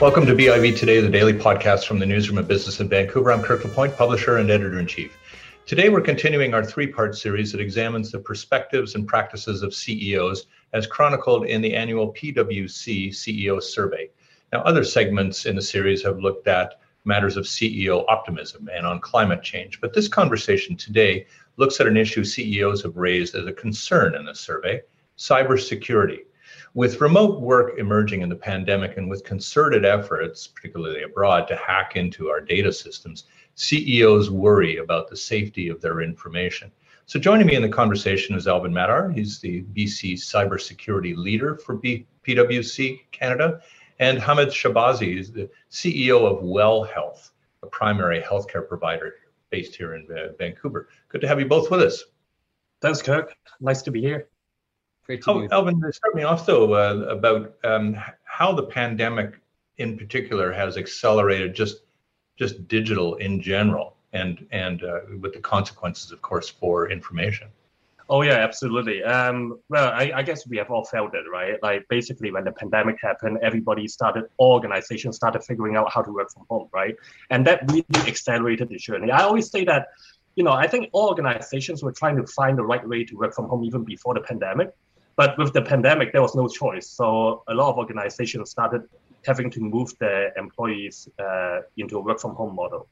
Welcome to BIV Today, the daily podcast from the Newsroom of Business in Vancouver. I'm Kirk LaPointe, publisher and editor in chief. Today, we're continuing our three part series that examines the perspectives and practices of CEOs as chronicled in the annual PwC CEO survey. Now, other segments in the series have looked at matters of CEO optimism and on climate change, but this conversation today looks at an issue CEOs have raised as a concern in the survey cybersecurity. With remote work emerging in the pandemic and with concerted efforts, particularly abroad, to hack into our data systems, CEOs worry about the safety of their information. So, joining me in the conversation is Alvin Madar. He's the BC cybersecurity leader for B- PwC Canada. And Hamed Shahbazi is the CEO of Well Health, a primary healthcare provider based here in uh, Vancouver. Good to have you both with us. Thanks, Kirk. Nice to be here. Great to oh, Alvin, start me off though uh, about um, how the pandemic, in particular, has accelerated just just digital in general, and and uh, with the consequences, of course, for information. Oh yeah, absolutely. Um, well, I, I, guess we have all felt it, right? Like basically, when the pandemic happened, everybody started, organizations started figuring out how to work from home, right? And that really accelerated the journey. I always say that, you know, I think all organizations were trying to find the right way to work from home even before the pandemic. But with the pandemic, there was no choice. So a lot of organizations started having to move their employees uh, into a work from home model.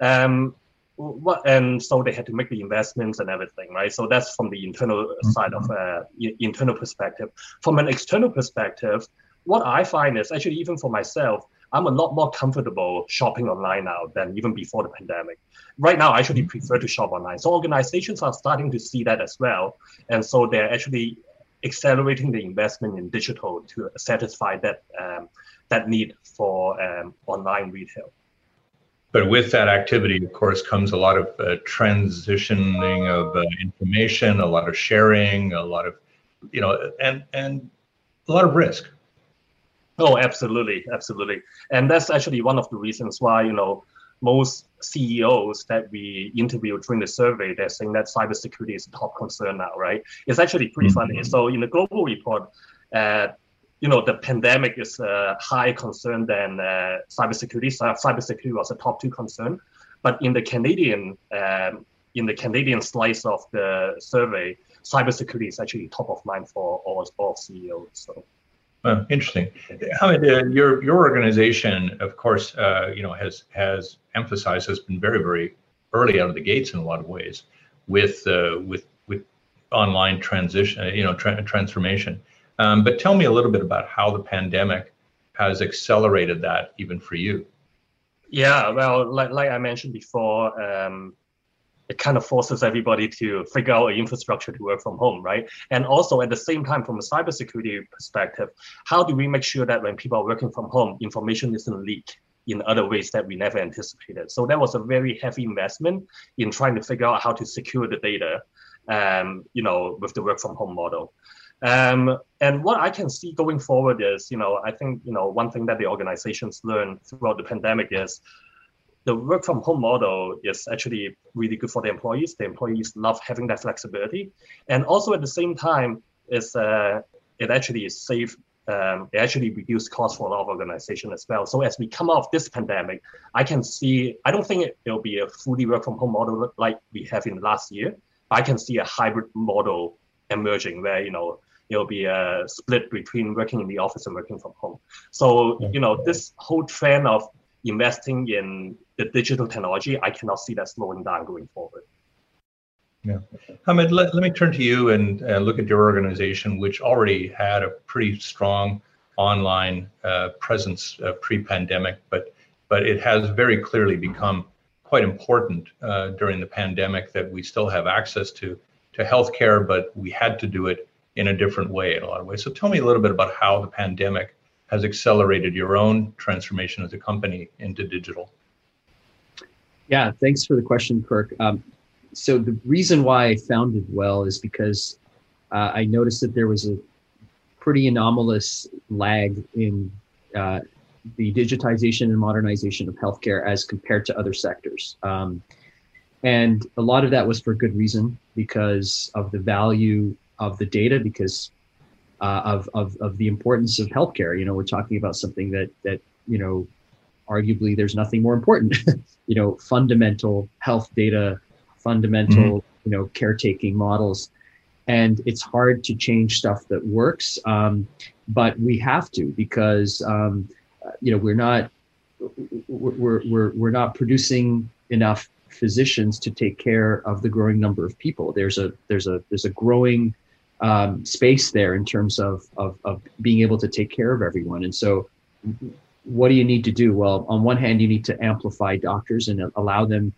Um, what, and so they had to make the investments and everything, right? So that's from the internal mm-hmm. side of uh, internal perspective. From an external perspective, what I find is actually even for myself, I'm a lot more comfortable shopping online now than even before the pandemic. Right now, I actually mm-hmm. prefer to shop online. So organizations are starting to see that as well, and so they're actually accelerating the investment in digital to satisfy that um, that need for um, online retail. But with that activity, of course, comes a lot of uh, transitioning of uh, information, a lot of sharing, a lot of, you know, and and a lot of risk. Oh, absolutely, absolutely, and that's actually one of the reasons why you know most CEOs that we interviewed during the survey, they're saying that cybersecurity is a top concern now, right? It's actually pretty mm-hmm. funny. So in the global report, uh, you know, the pandemic is a high concern than uh, cybersecurity. So cybersecurity was a top two concern, but in the Canadian um, in the Canadian slice of the survey, cybersecurity is actually top of mind for all, all CEOs. So. Interesting. Hamed, uh, your your organization, of course, uh, you know, has has emphasized has been very very early out of the gates in a lot of ways with uh, with with online transition, you know, tra- transformation. Um, but tell me a little bit about how the pandemic has accelerated that, even for you. Yeah, well, like like I mentioned before, um, it kind of forces everybody to figure out an infrastructure to work from home, right? And also at the same time, from a cybersecurity perspective, how do we make sure that when people are working from home, information isn't leaked in other ways that we never anticipated? So that was a very heavy investment in trying to figure out how to secure the data, um, you know, with the work from home model. Um, and what I can see going forward is, you know, I think, you know, one thing that the organizations learned throughout the pandemic is the work from home model is actually really good for the employees. The employees love having that flexibility, and also at the same time, is uh, it actually is safe. Um, it actually reduce costs for a lot of organizations as well. So as we come out of this pandemic, I can see. I don't think it, will be a fully work from home model like we have in last year. I can see a hybrid model emerging where you know it'll be a split between working in the office and working from home. So you know this whole trend of investing in the digital technology, I cannot see that slowing down going forward. Yeah. Hamed, let, let me turn to you and uh, look at your organization, which already had a pretty strong online uh, presence uh, pre-pandemic, but but it has very clearly become quite important uh, during the pandemic that we still have access to to healthcare, but we had to do it in a different way in a lot of ways. So tell me a little bit about how the pandemic has accelerated your own transformation as a company into digital. Yeah, thanks for the question, Kirk. Um, so the reason why I founded Well is because uh, I noticed that there was a pretty anomalous lag in uh, the digitization and modernization of healthcare as compared to other sectors. Um, and a lot of that was for good reason because of the value of the data, because uh, of, of, of the importance of healthcare. You know, we're talking about something that, that you know, arguably there's nothing more important. you know, fundamental health data, fundamental, mm-hmm. you know, caretaking models. And it's hard to change stuff that works, um, but we have to because um, you know we're not we're, we're, we're not producing enough physicians to take care of the growing number of people. There's a there's a there's a growing um, space there in terms of, of of being able to take care of everyone. And so, what do you need to do? Well, on one hand, you need to amplify doctors and allow them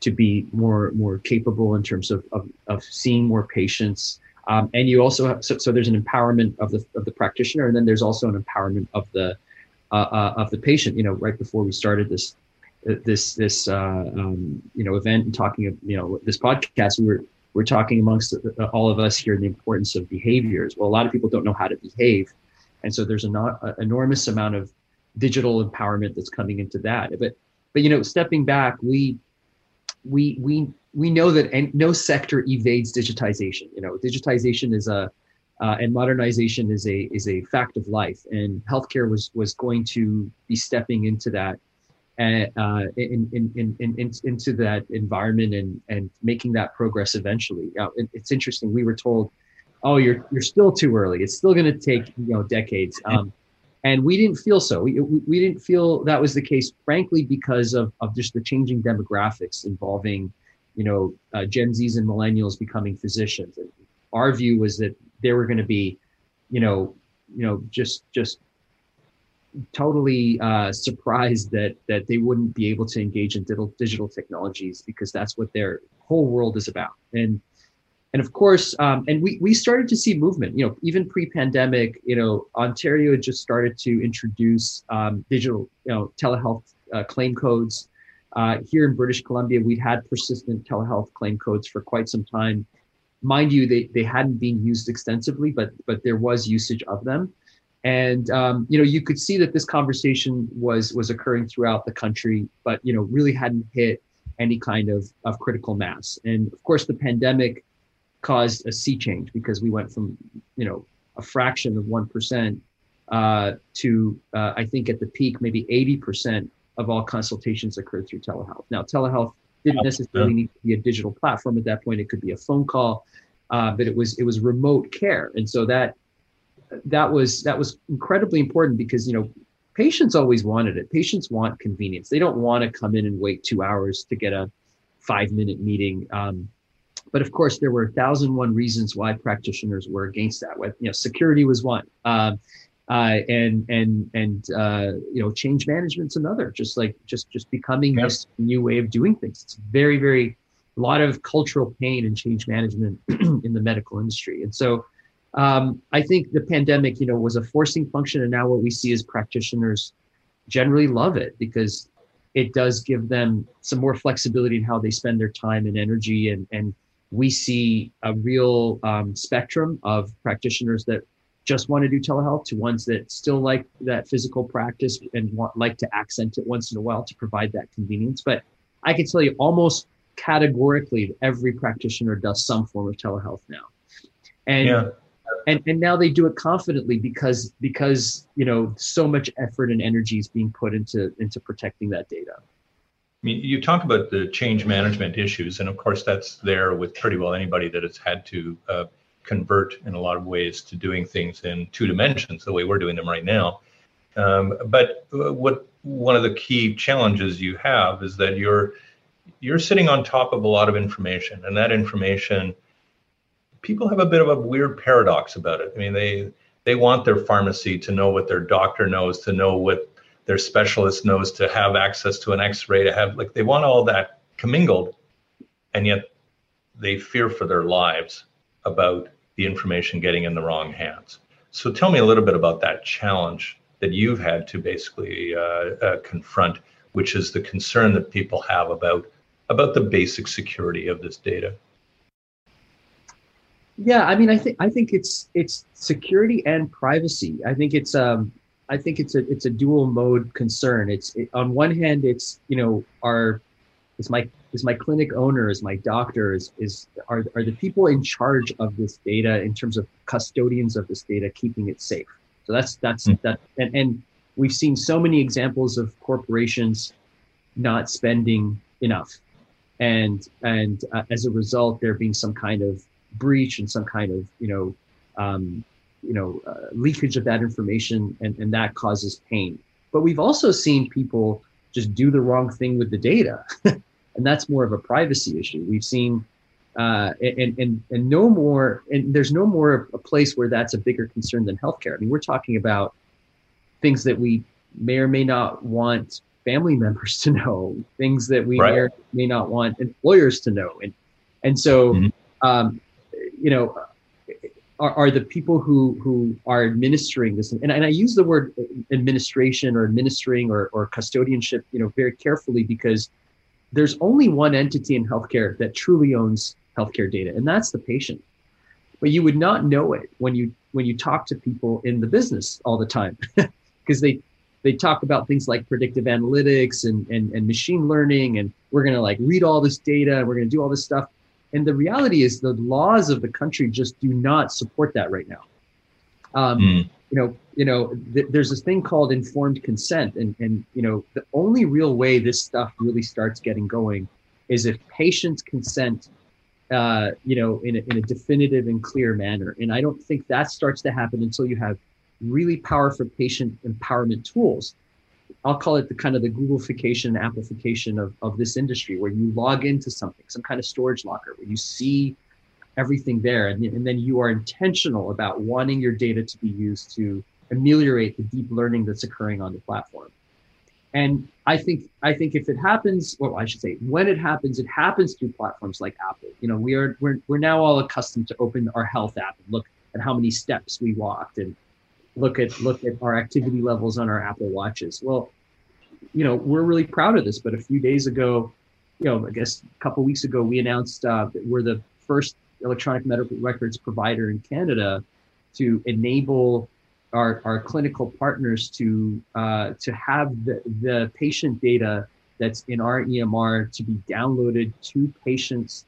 to be more more capable in terms of of, of seeing more patients. Um, and you also have so, so there's an empowerment of the of the practitioner, and then there's also an empowerment of the uh, uh, of the patient. You know, right before we started this this this uh, um, you know event and talking of you know this podcast, we were we're talking amongst all of us here the importance of behaviors. Well, a lot of people don't know how to behave, and so there's an enormous amount of digital empowerment that's coming into that. But but you know, stepping back, we we we we know that no sector evades digitization. You know, digitization is a uh, and modernization is a is a fact of life, and healthcare was was going to be stepping into that uh, in, in, in, in, into that environment and, and making that progress eventually. It, it's interesting. We were told, "Oh, you're you're still too early. It's still going to take you know decades." Um, and we didn't feel so. We, we didn't feel that was the case, frankly, because of, of just the changing demographics involving, you know, uh, Gen Zs and millennials becoming physicians. And our view was that they were going to be, you know, you know, just just totally uh, surprised that that they wouldn't be able to engage in digital digital technologies because that's what their whole world is about. And and of course, um, and we we started to see movement. You know, even pre-pandemic, you know, Ontario had just started to introduce um, digital, you know, telehealth uh, claim codes. Uh, here in British Columbia, we'd had persistent telehealth claim codes for quite some time. Mind you, they, they hadn't been used extensively, but but there was usage of them and um, you know you could see that this conversation was was occurring throughout the country but you know really hadn't hit any kind of of critical mass. And of course the pandemic caused a sea change because we went from you know a fraction of 1% uh, to uh, i think at the peak maybe 80% of all consultations occurred through telehealth. Now telehealth didn't necessarily need to be a digital platform at that point. It could be a phone call uh, but it was it was remote care. And so that that was that was incredibly important because you know patients always wanted it. Patients want convenience. They don't want to come in and wait two hours to get a five minute meeting. Um, but of course there were a thousand one reasons why practitioners were against that you know security was one um, uh, and and and uh, you know change management's another just like just just becoming yep. this new way of doing things. It's very very a lot of cultural pain and change management in the medical industry. And so um, I think the pandemic, you know, was a forcing function, and now what we see is practitioners generally love it because it does give them some more flexibility in how they spend their time and energy, and and we see a real um, spectrum of practitioners that just want to do telehealth to ones that still like that physical practice and want like to accent it once in a while to provide that convenience. But I can tell you almost categorically every practitioner does some form of telehealth now. And yeah and and now they do it confidently because because you know so much effort and energy is being put into into protecting that data I mean, you talk about the change management issues, and of course, that's there with pretty well anybody that has had to uh, convert in a lot of ways to doing things in two dimensions, the way we're doing them right now. Um, but uh, what one of the key challenges you have is that you're you're sitting on top of a lot of information, and that information people have a bit of a weird paradox about it. I mean, they they want their pharmacy to know what their doctor knows, to know what their specialist knows, to have access to an X-ray, to have like they want all that commingled, and yet they fear for their lives about the information getting in the wrong hands. So tell me a little bit about that challenge that you've had to basically uh, uh, confront, which is the concern that people have about about the basic security of this data. Yeah, I mean, I think I think it's it's security and privacy. I think it's um, I think it's a it's a dual mode concern. It's it, on one hand, it's you know, our is my is my clinic owner, is my doctor, is is are are the people in charge of this data in terms of custodians of this data, keeping it safe. So that's that's mm. that, and and we've seen so many examples of corporations not spending enough, and and uh, as a result, there being some kind of breach and some kind of you know um, you know uh, leakage of that information, and and that causes pain. But we've also seen people just do the wrong thing with the data, and that's more of a privacy issue. We've seen uh, and and and no more and there's no more a place where that's a bigger concern than healthcare. I mean, we're talking about things that we may or may not want family members to know, things that we right. may or may not want employers to know, and and so mm-hmm. um, you know. Are, are the people who who are administering this and, and I use the word administration or administering or, or custodianship you know very carefully because there's only one entity in healthcare that truly owns healthcare data, and that's the patient. But you would not know it when you when you talk to people in the business all the time, because they they talk about things like predictive analytics and, and and machine learning, and we're gonna like read all this data, and we're gonna do all this stuff. And the reality is, the laws of the country just do not support that right now. Um, mm. You know, you know, th- there's this thing called informed consent, and and you know, the only real way this stuff really starts getting going is if patients consent uh, you know, in a, in a definitive and clear manner. And I don't think that starts to happen until you have really powerful patient empowerment tools. I'll call it the kind of the Googleification amplification of, of this industry where you log into something, some kind of storage locker where you see everything there. And, and then you are intentional about wanting your data to be used to ameliorate the deep learning that's occurring on the platform. And I think I think if it happens, well, I should say when it happens, it happens through platforms like Apple. You know, we are we're we're now all accustomed to open our health app and look at how many steps we walked and look at look at our activity levels on our Apple watches. Well, you know, we're really proud of this. But a few days ago, you know, I guess a couple weeks ago, we announced uh, that we're the first electronic medical records provider in Canada to enable our, our clinical partners to uh, to have the, the patient data that's in our EMR to be downloaded to patients'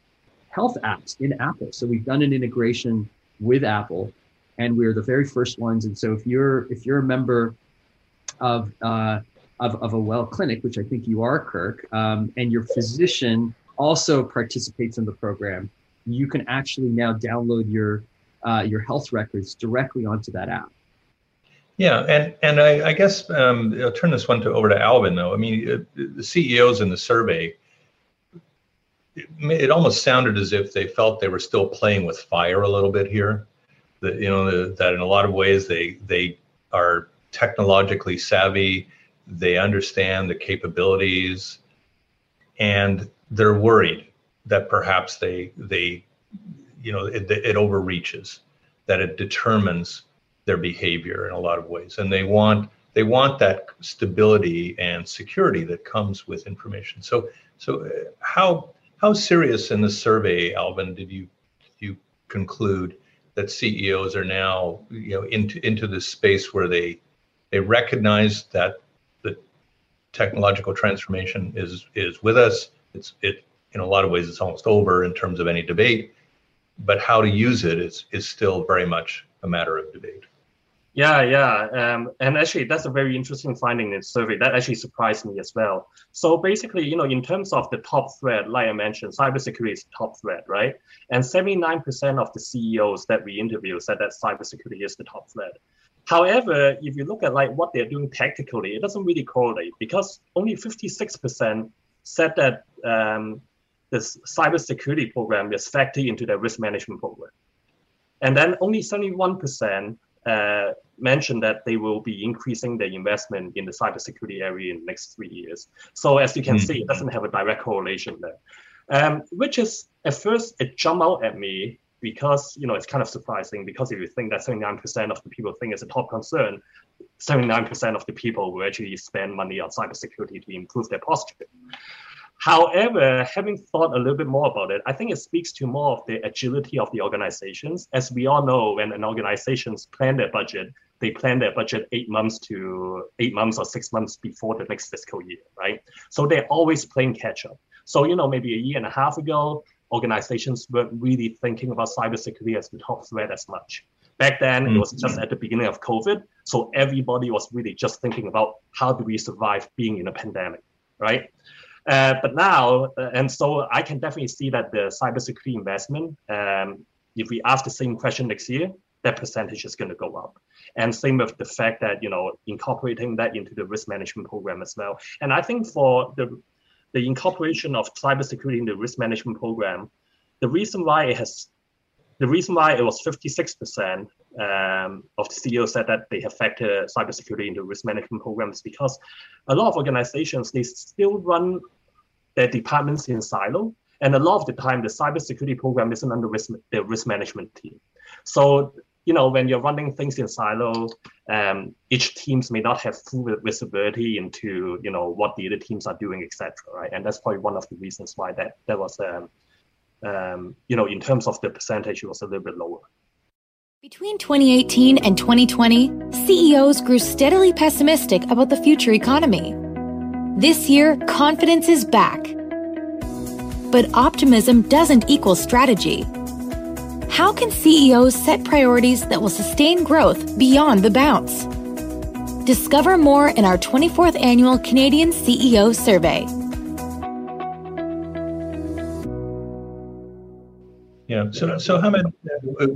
health apps in Apple. So we've done an integration with Apple, and we're the very first ones. And so if you're if you're a member of uh, of, of a well clinic, which I think you are, Kirk, um, and your physician also participates in the program, you can actually now download your uh, your health records directly onto that app. Yeah, and and I, I guess um, I'll turn this one to over to Alvin though. I mean, uh, the CEOs in the survey, it, it, almost sounded as if they felt they were still playing with fire a little bit here. That you know that in a lot of ways they they are technologically savvy, they understand the capabilities, and they're worried that perhaps they they you know it, it overreaches, that it determines their behavior in a lot of ways. And they want they want that stability and security that comes with information. So so uh, how how serious in the survey alvin did you you conclude that ceos are now you know into into this space where they they recognize that the technological transformation is is with us. It's it in a lot of ways it's almost over in terms of any debate but how to use it is is still very much a matter of debate yeah, yeah. Um, and actually, that's a very interesting finding in the survey. That actually surprised me as well. So basically, you know, in terms of the top threat, like I mentioned, cybersecurity is top threat, right? And 79% of the CEOs that we interviewed said that cybersecurity is the top threat. However, if you look at like what they're doing tactically, it doesn't really correlate because only 56% said that um, this cybersecurity program is factored into their risk management program. And then only 71% uh, mentioned that they will be increasing their investment in the cybersecurity area in the next three years. So as you can mm-hmm. see, it doesn't have a direct correlation there, um, which is at first it jumped out at me because you know it's kind of surprising because if you think that 79% of the people think it's a top concern, 79% of the people will actually spend money on cybersecurity to improve their posture. However, having thought a little bit more about it, I think it speaks to more of the agility of the organizations. As we all know, when an organizations plan their budget, they plan their budget eight months to eight months or six months before the next fiscal year, right? So they're always playing catch up. So, you know, maybe a year and a half ago, organizations weren't really thinking about cybersecurity as the top threat as much. Back then, mm-hmm. it was just at the beginning of COVID. So everybody was really just thinking about how do we survive being in a pandemic, right? Uh, but now, uh, and so I can definitely see that the cybersecurity investment, um, if we ask the same question next year, that percentage is going to go up. And same with the fact that you know incorporating that into the risk management program as well. And I think for the the incorporation of cybersecurity in the risk management program, the reason why it has the reason why it was 56% um, of the CEO said that they have factored cybersecurity into risk management programs because a lot of organizations they still run their departments in silo, and a lot of the time the cybersecurity program isn't under risk, the risk management team. So you know when you're running things in silo, um, each teams may not have full visibility into you know what the other teams are doing, etc. Right, and that's probably one of the reasons why that that was um, um, you know in terms of the percentage it was a little bit lower. Between 2018 and 2020, CEOs grew steadily pessimistic about the future economy. This year, confidence is back. But optimism doesn't equal strategy. How can CEOs set priorities that will sustain growth beyond the bounce? Discover more in our 24th annual Canadian CEO Survey. Yeah. So, so Hamed, uh,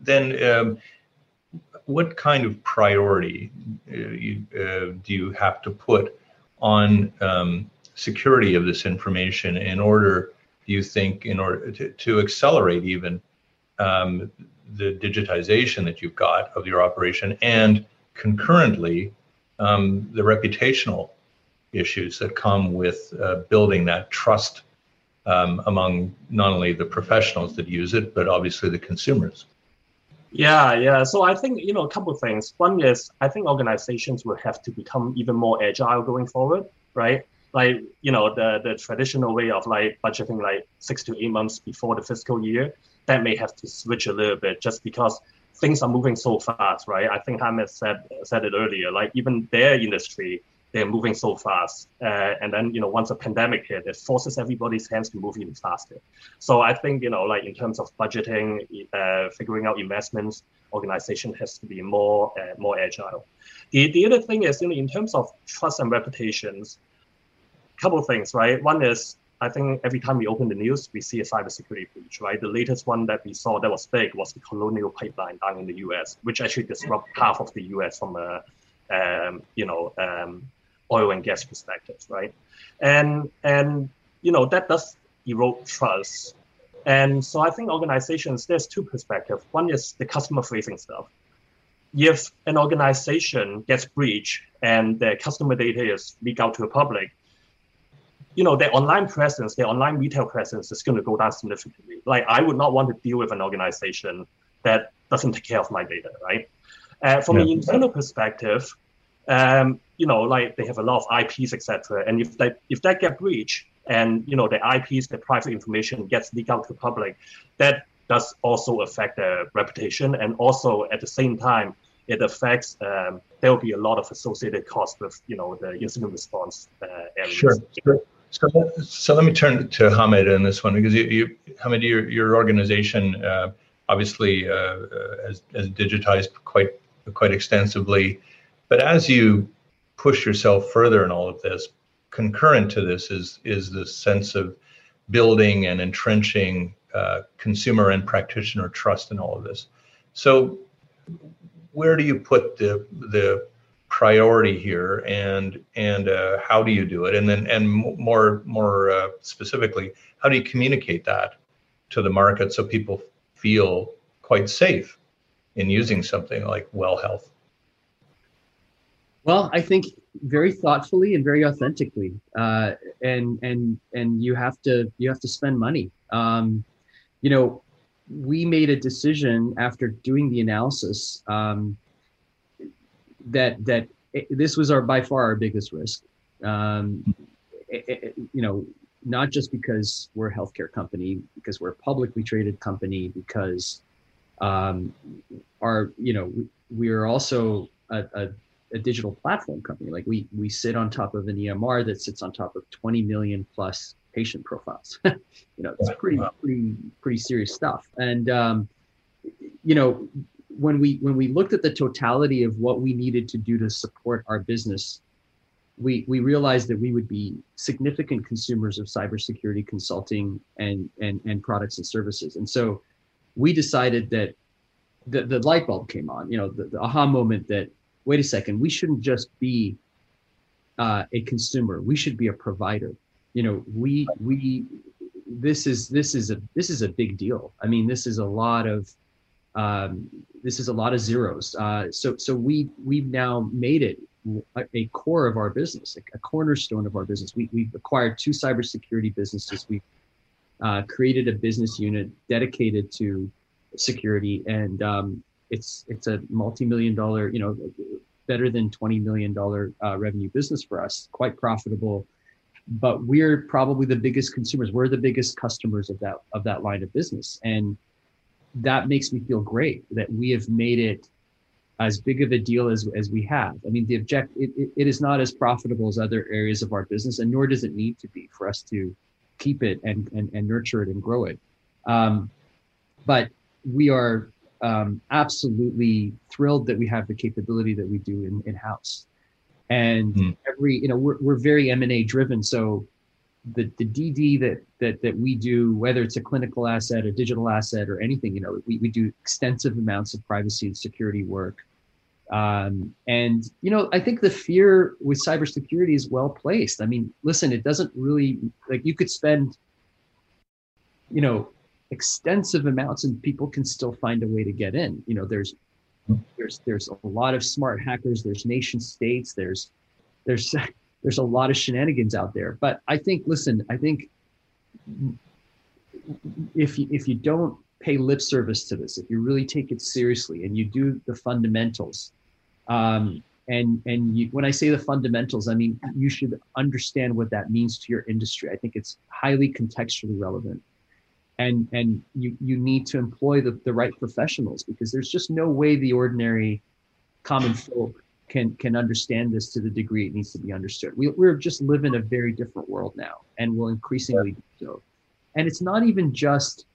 then um, what kind of priority uh, you, uh, do you have to put on um, security of this information in order, do you think, in order to, to accelerate even um, the digitization that you've got of your operation and concurrently um, the reputational issues that come with uh, building that trust um, among not only the professionals that use it, but obviously the consumers. Yeah, yeah. So I think you know a couple of things. One is I think organizations will have to become even more agile going forward, right? Like you know the the traditional way of like budgeting like six to eight months before the fiscal year, that may have to switch a little bit just because things are moving so fast, right? I think Hamed said said it earlier. Like even their industry they're moving so fast. Uh, and then, you know, once a pandemic hit, it forces everybody's hands to move even faster. So I think, you know, like in terms of budgeting, uh, figuring out investments, organization has to be more uh, more agile. The, the other thing is, you know, in terms of trust and reputations, a couple of things, right? One is I think every time we open the news, we see a cybersecurity breach, right? The latest one that we saw that was big was the Colonial Pipeline down in the U.S., which actually disrupted half of the U.S. from a, um, you know, um, oil and gas perspective, right? And and you know that does erode trust. And so I think organizations, there's two perspectives. One is the customer facing stuff. If an organization gets breached and their customer data is leaked out to the public, you know, their online presence, their online retail presence is going to go down significantly. Like I would not want to deal with an organization that doesn't take care of my data, right? Uh, from yeah. an internal perspective, um, you know, like they have a lot of IPs, etc. And if that if that get breached and you know the IPs, the private information gets leaked out to the public, that does also affect their reputation, and also at the same time, it affects. Um, there will be a lot of associated costs with you know the incident response uh, areas. Sure. sure. So, so let me turn to Hamed in this one because you, you Hamed, your your organization uh, obviously uh, uh has, has digitized quite quite extensively. But as you push yourself further in all of this, concurrent to this is is the sense of building and entrenching uh, consumer and practitioner trust in all of this. So, where do you put the the priority here, and and uh, how do you do it? And then and more more uh, specifically, how do you communicate that to the market so people feel quite safe in using something like Well Health? Well, I think very thoughtfully and very authentically, uh, and and and you have to you have to spend money. Um, you know, we made a decision after doing the analysis um, that that it, this was our by far our biggest risk. Um, it, it, you know, not just because we're a healthcare company, because we're a publicly traded company, because um, our you know we, we are also a, a a digital platform company. Like we we sit on top of an EMR that sits on top of 20 million plus patient profiles. you know, it's pretty pretty pretty serious stuff. And um, you know, when we when we looked at the totality of what we needed to do to support our business, we we realized that we would be significant consumers of cybersecurity consulting and and and products and services. And so we decided that the, the light bulb came on, you know, the, the aha moment that wait a second, we shouldn't just be uh, a consumer. We should be a provider. You know, we we this is this is a this is a big deal. I mean, this is a lot of um, this is a lot of zeros. Uh, so so we we've now made it a, core of our business, a, a, cornerstone of our business. We we've acquired two cybersecurity businesses. We uh, created a business unit dedicated to security, and um, it's it's a multi-million dollar, you know, better than twenty million dollar uh, revenue business for us, quite profitable. But we're probably the biggest consumers. We're the biggest customers of that of that line of business, and that makes me feel great that we have made it as big of a deal as, as we have. I mean, the object it, it, it is not as profitable as other areas of our business, and nor does it need to be for us to keep it and and, and nurture it and grow it. Um, but we are um, absolutely thrilled that we have the capability that we do in in house. And mm. every you know we're we're very M and A driven, so the the DD that that that we do, whether it's a clinical asset, a digital asset, or anything, you know, we, we do extensive amounts of privacy and security work. Um, and you know, I think the fear with cybersecurity is well placed. I mean, listen, it doesn't really like you could spend, you know, extensive amounts and people can still find a way to get in. You know, there's there's there's a lot of smart hackers, there's nation states, there's there's there's a lot of shenanigans out there. But I think, listen, I think if you, if you don't pay lip service to this, if you really take it seriously and you do the fundamentals, um, and and you, when I say the fundamentals, I mean you should understand what that means to your industry. I think it's highly contextually relevant, and and you you need to employ the, the right professionals because there's just no way the ordinary common folk can can understand this to the degree it needs to be understood. We, we're just live in a very different world now, and will increasingly do so. And it's not even just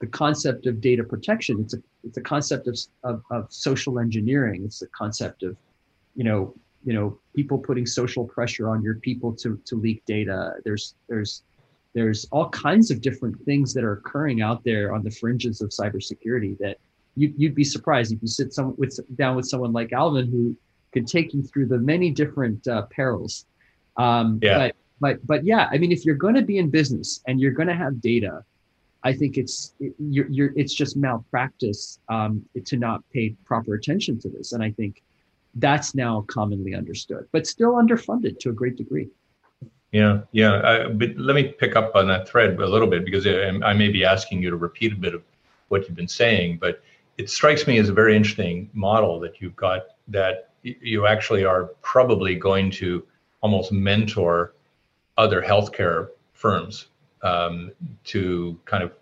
the concept of data protection. It's a it's a concept of, of, of social engineering. It's a concept of, you know, you know, people putting social pressure on your people to to leak data. There's there's there's all kinds of different things that are occurring out there on the fringes of cybersecurity that you, would be surprised if you sit some with down with someone like Alvin who could take you through the many different uh, perils. Um, yeah. But, but, but yeah, I mean, if you're going to be in business and you're going to have data, I think it's it, you're, you're it's just malpractice um, to not pay proper attention to this, and I think that's now commonly understood, but still underfunded to a great degree. Yeah, yeah. I, but let me pick up on that thread a little bit because I, I may be asking you to repeat a bit of what you've been saying, but it strikes me as a very interesting model that you've got that you actually are probably going to almost mentor other healthcare firms um, to kind of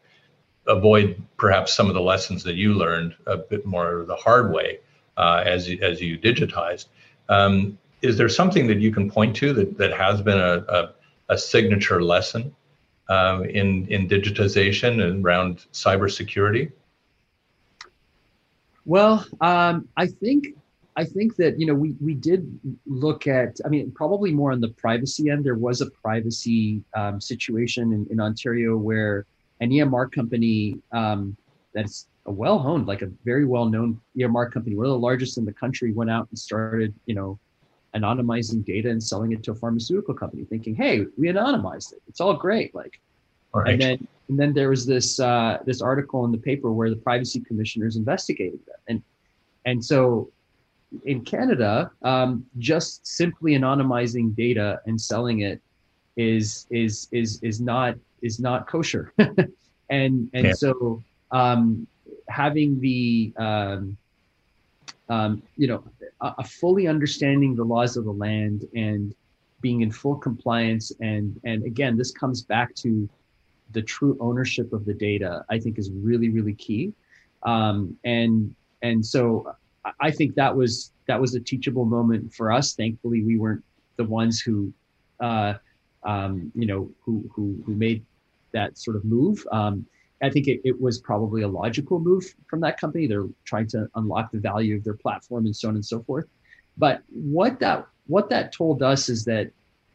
avoid perhaps some of the lessons that you learned a bit more the hard way uh, as as you digitized. Um, is there something that you can point to that that has been a a, a signature lesson uh, in in digitization and around cybersecurity? Well, um, I think I think that you know we we did look at. I mean, probably more on the privacy end. There was a privacy um, situation in, in Ontario where an EMR company um, that's a well-honed, like a very well-known EMR company, one of the largest in the country, went out and started, you know, anonymizing data and selling it to a pharmaceutical company, thinking, "Hey, we anonymized it. It's all great." Like, right. and then and then there was this uh, this article in the paper where the privacy commissioners investigated them, and and so in Canada, um, just simply anonymizing data and selling it is is is is not is not kosher, and and yeah. so um, having the um, um, you know a, a, fully understanding the laws of the land and being in full compliance and and again this comes back to the true ownership of the data i think is really really key um, and and so I think that was that was a teachable moment for us. Thankfully, we weren't the ones who, uh, um, you know, who who who made that sort of move. Um, I think it, it was probably a logical move from that company. They're trying to unlock the value of their platform and so on and so forth. But what that what that told us is that,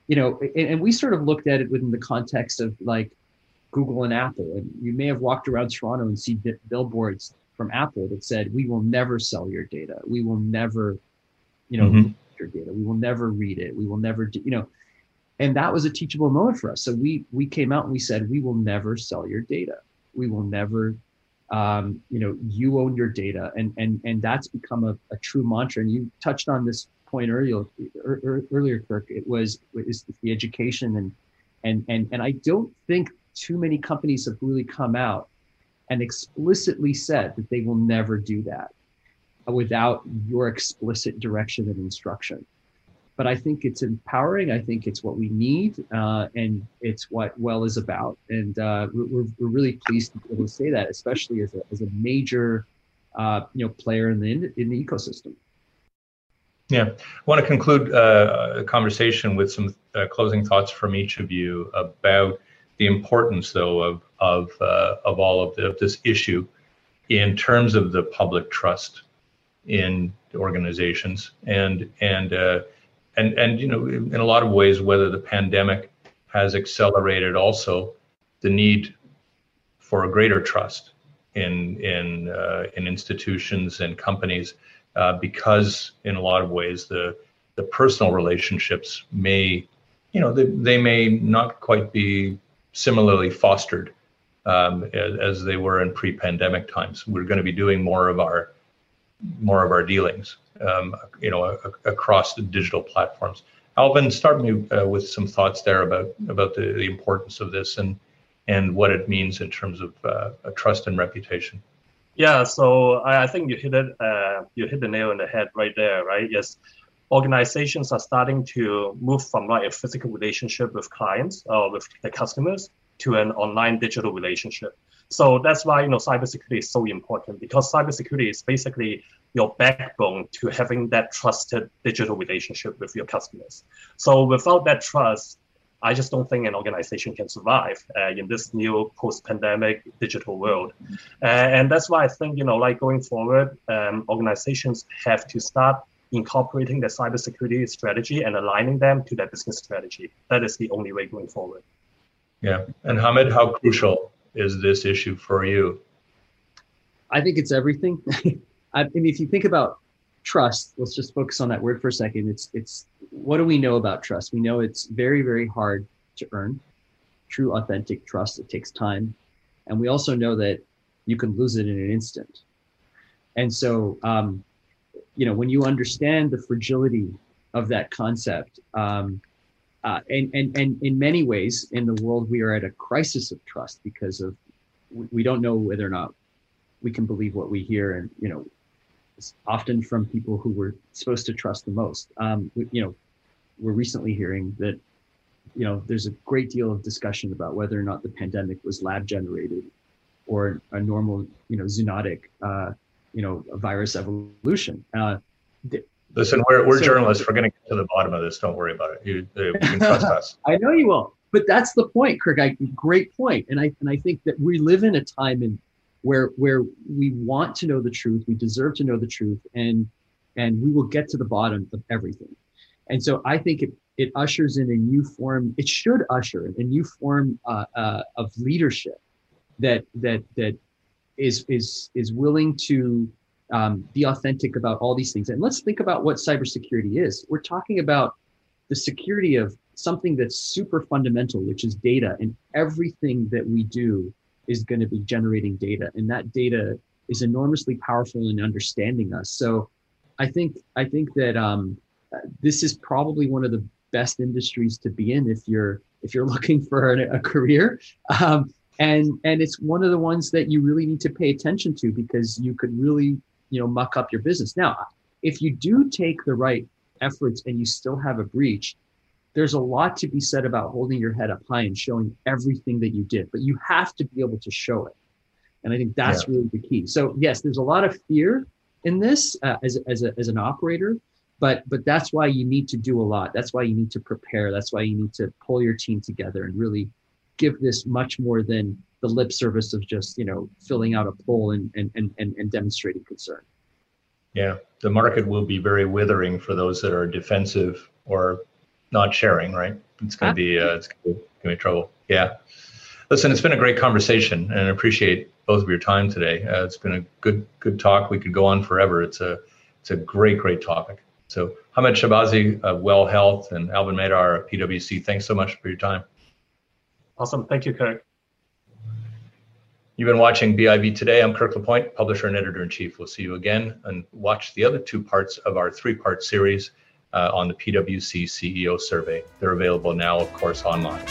you know, and, and we sort of looked at it within the context of like Google and Apple. And you may have walked around Toronto and see billboards from Apple that said, "We will never sell your data. We will never, you know, mm-hmm. your data. We will never read it. We will never do, you know." And that was a teachable moment for us. So we we came out and we said, "We will never sell your data. We will never." Um, you know, you own your data, and and and that's become a, a true mantra. And you touched on this point earlier, earlier, Kirk. It was is the education and and and and I don't think too many companies have really come out and explicitly said that they will never do that without your explicit direction and instruction. But I think it's empowering. I think it's what we need, uh, and it's what Well is about. And uh, we're, we're really pleased to be able to say that, especially as a, as a major, uh, you know, player in the in the ecosystem. Yeah, I want to conclude uh, a conversation with some uh, closing thoughts from each of you about the importance, though, of of uh, of all of, the, of, this issue in terms of the public trust in organizations, and and and and you know, in a lot of ways, whether the pandemic has accelerated also the need for a greater trust in in uh, in institutions and companies, uh, because in a lot of ways the the personal relationships may you know they, they may not quite be similarly fostered um, as, as, they were in pre-pandemic times. We're going to be doing more of our more of our dealings, um, you know, a, across the digital platforms. Alvin, start me uh, with some thoughts there about about the, the, importance of this and and what it means in terms of uh, trust and reputation. Yeah, so I, I think you hit it. Uh, you hit the nail on the head right there. Right? Yes, organizations are starting to move from like a physical relationship with clients or with the customers to an online digital relationship. So that's why you know cybersecurity is so important because cybersecurity is basically your backbone to having that trusted digital relationship with your customers. So without that trust, I just don't think an organization can survive uh, in this new post-pandemic digital world. Uh, and that's why I think you know, like going forward, um, organizations have to start incorporating their cybersecurity strategy and aligning them to their business strategy. That is the only way going forward. Yeah. And Hamed, how crucial is this issue for you? I think it's everything. I mean, if you think about trust, let's just focus on that word for a second. It's it's what do we know about trust? We know it's very, very hard to earn. True, authentic trust. It takes time. And we also know that you can lose it in an instant. And so um, you know when you understand the fragility of that concept um, uh, and, and and in many ways in the world we are at a crisis of trust because of we don't know whether or not we can believe what we hear and you know often from people who we're supposed to trust the most um, you know we're recently hearing that you know there's a great deal of discussion about whether or not the pandemic was lab generated or a normal you know zoonotic uh, you know virus evolution. Uh, Listen, we're, we're so, journalists. We're going to get to the bottom of this. Don't worry about it. You, you can trust us. I know you will. But that's the point, Kirk. I, great point. And I and I think that we live in a time in where where we want to know the truth, we deserve to know the truth, and and we will get to the bottom of everything. And so I think it it ushers in a new form. It should usher in a new form uh, uh, of leadership that that that is is is willing to um, be authentic about all these things. And let's think about what cybersecurity is. We're talking about the security of something that's super fundamental, which is data, and everything that we do is going to be generating data, and that data is enormously powerful in understanding us. So, I think I think that um, this is probably one of the best industries to be in if you're if you're looking for a, a career. Um, and and it's one of the ones that you really need to pay attention to because you could really you know muck up your business. Now if you do take the right efforts and you still have a breach there's a lot to be said about holding your head up high and showing everything that you did but you have to be able to show it. And i think that's yeah. really the key. So yes there's a lot of fear in this uh, as, as, a, as an operator but but that's why you need to do a lot. That's why you need to prepare. That's why you need to pull your team together and really give this much more than the lip service of just you know filling out a poll and and and, and demonstrating concern. Yeah, the market will be very withering for those that are defensive or not sharing. Right, it's going to be uh, it's going to be trouble. Yeah. Listen, it's been a great conversation, and I appreciate both of your time today. Uh, it's been a good good talk. We could go on forever. It's a it's a great great topic. So Hamed Shahbazi of Well Health and Alvin Madar of PwC, thanks so much for your time. Awesome. Thank you, Kirk. You've been watching BIV Today. I'm Kirk LaPointe, publisher and editor in chief. We'll see you again and watch the other two parts of our three part series uh, on the PwC CEO survey. They're available now, of course, online.